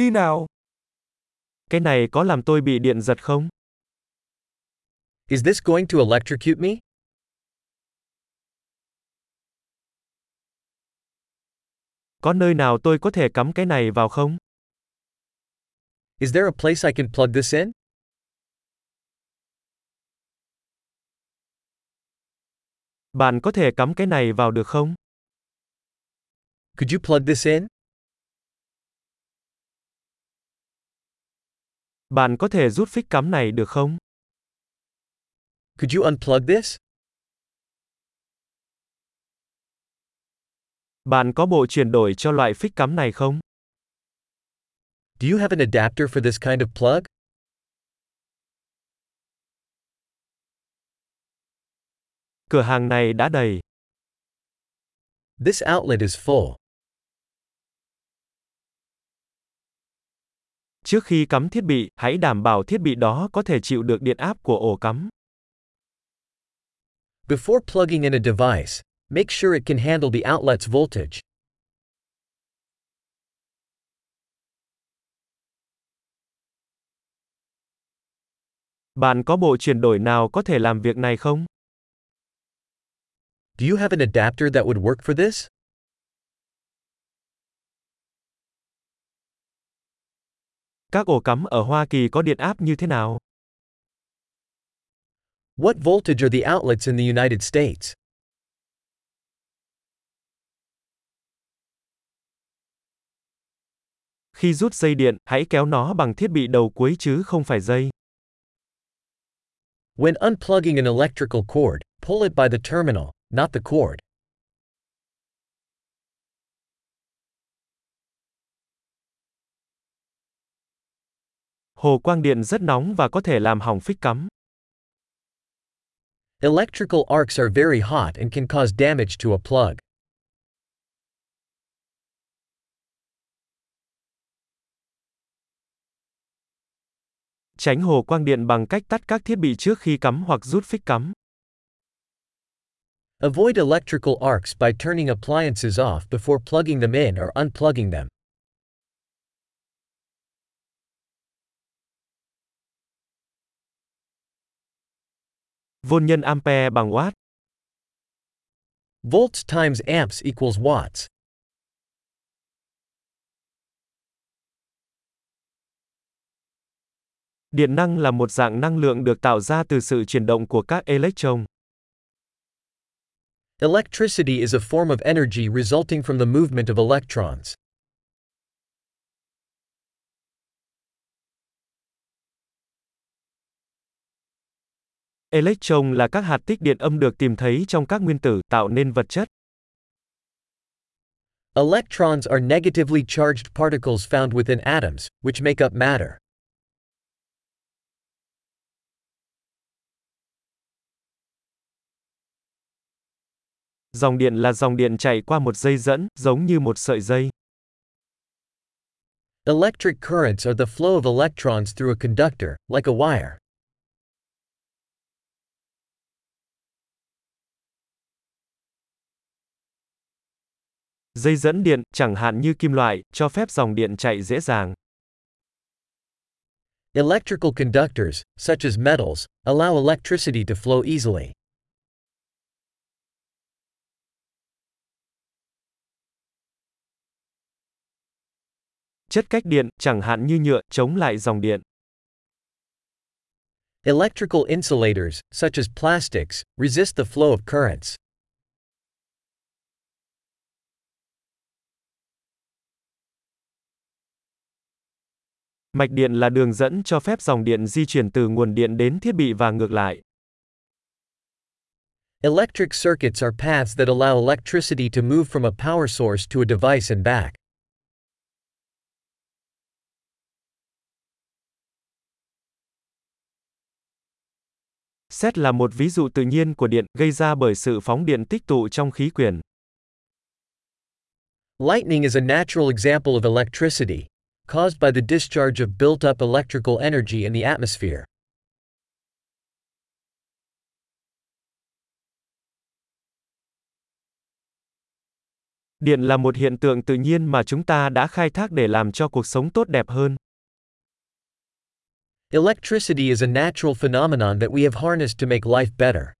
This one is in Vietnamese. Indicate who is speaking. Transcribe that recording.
Speaker 1: đi nào.
Speaker 2: Cái này có làm tôi bị điện giật không?
Speaker 3: Is this going to electrocute me?
Speaker 2: Có nơi nào tôi có thể cắm cái này vào không?
Speaker 3: Is there a place I can plug this in?
Speaker 2: Bạn có thể cắm cái này vào được không?
Speaker 3: Could you plug this in?
Speaker 2: Bạn có thể rút phích cắm này được không?
Speaker 3: Could you unplug this?
Speaker 2: Bạn có bộ chuyển đổi cho loại phích cắm này không?
Speaker 3: Do you have an adapter for this kind of plug?
Speaker 2: Cửa hàng này đã đầy.
Speaker 3: This outlet is full.
Speaker 2: Trước khi cắm thiết bị, hãy đảm bảo thiết bị đó có thể chịu được điện áp của ổ cắm.
Speaker 3: Before plugging in a device, make sure it can handle the outlet's voltage.
Speaker 2: Bạn có bộ chuyển đổi nào có thể làm việc này không?
Speaker 3: Do you have an adapter that would work for this?
Speaker 2: Các ổ cắm ở Hoa Kỳ có điện áp như thế nào?
Speaker 3: What voltage are the outlets in the United States?
Speaker 2: Khi rút dây điện, hãy kéo nó bằng thiết bị đầu cuối chứ không phải dây.
Speaker 3: When unplugging an electrical cord, pull it by the terminal, not the cord.
Speaker 2: Hồ quang điện rất nóng và có thể làm hỏng phích cắm.
Speaker 3: Electrical arcs are very hot and can cause damage to a plug.
Speaker 2: Tránh hồ quang điện bằng cách tắt các thiết bị trước khi cắm hoặc rút phích cắm.
Speaker 3: Avoid electrical arcs by turning appliances off before plugging them in or unplugging them.
Speaker 2: Vôn nhân ampere bằng watt.
Speaker 3: Volts times amps equals watts.
Speaker 2: Điện năng là một dạng năng lượng được tạo ra từ sự chuyển động của các electron.
Speaker 3: Electricity is a form of energy resulting from the movement of electrons.
Speaker 2: Electron là các hạt tích điện âm được tìm thấy trong các nguyên tử, tạo nên vật chất.
Speaker 3: Electrons are negatively charged particles found within atoms, which make up matter.
Speaker 2: Dòng điện là dòng điện chạy qua một dây dẫn, giống như một sợi dây.
Speaker 3: Electric currents are the flow of electrons through a conductor, like a wire.
Speaker 2: Dây dẫn điện, chẳng hạn như kim loại, cho phép dòng điện chạy dễ dàng.
Speaker 3: Electrical conductors, such as metals, allow electricity to flow easily.
Speaker 2: Chất cách điện, chẳng hạn như nhựa, chống lại dòng điện.
Speaker 3: Electrical insulators, such as plastics, resist the flow of currents.
Speaker 2: Mạch điện là đường dẫn cho phép dòng điện di chuyển từ nguồn điện đến thiết bị và ngược lại.
Speaker 3: Electric circuits are paths that allow electricity to move from a power source to a device and back.
Speaker 2: Xét là một ví dụ tự nhiên của điện, gây ra bởi sự phóng điện tích tụ trong khí quyển.
Speaker 3: Lightning is a natural example of electricity, caused by the discharge of built up electrical energy in the atmosphere.
Speaker 2: Điện là một hiện tượng tự nhiên mà chúng ta đã khai thác để làm cho cuộc sống tốt đẹp hơn.
Speaker 3: Electricity is a natural phenomenon that we have harnessed to make life better.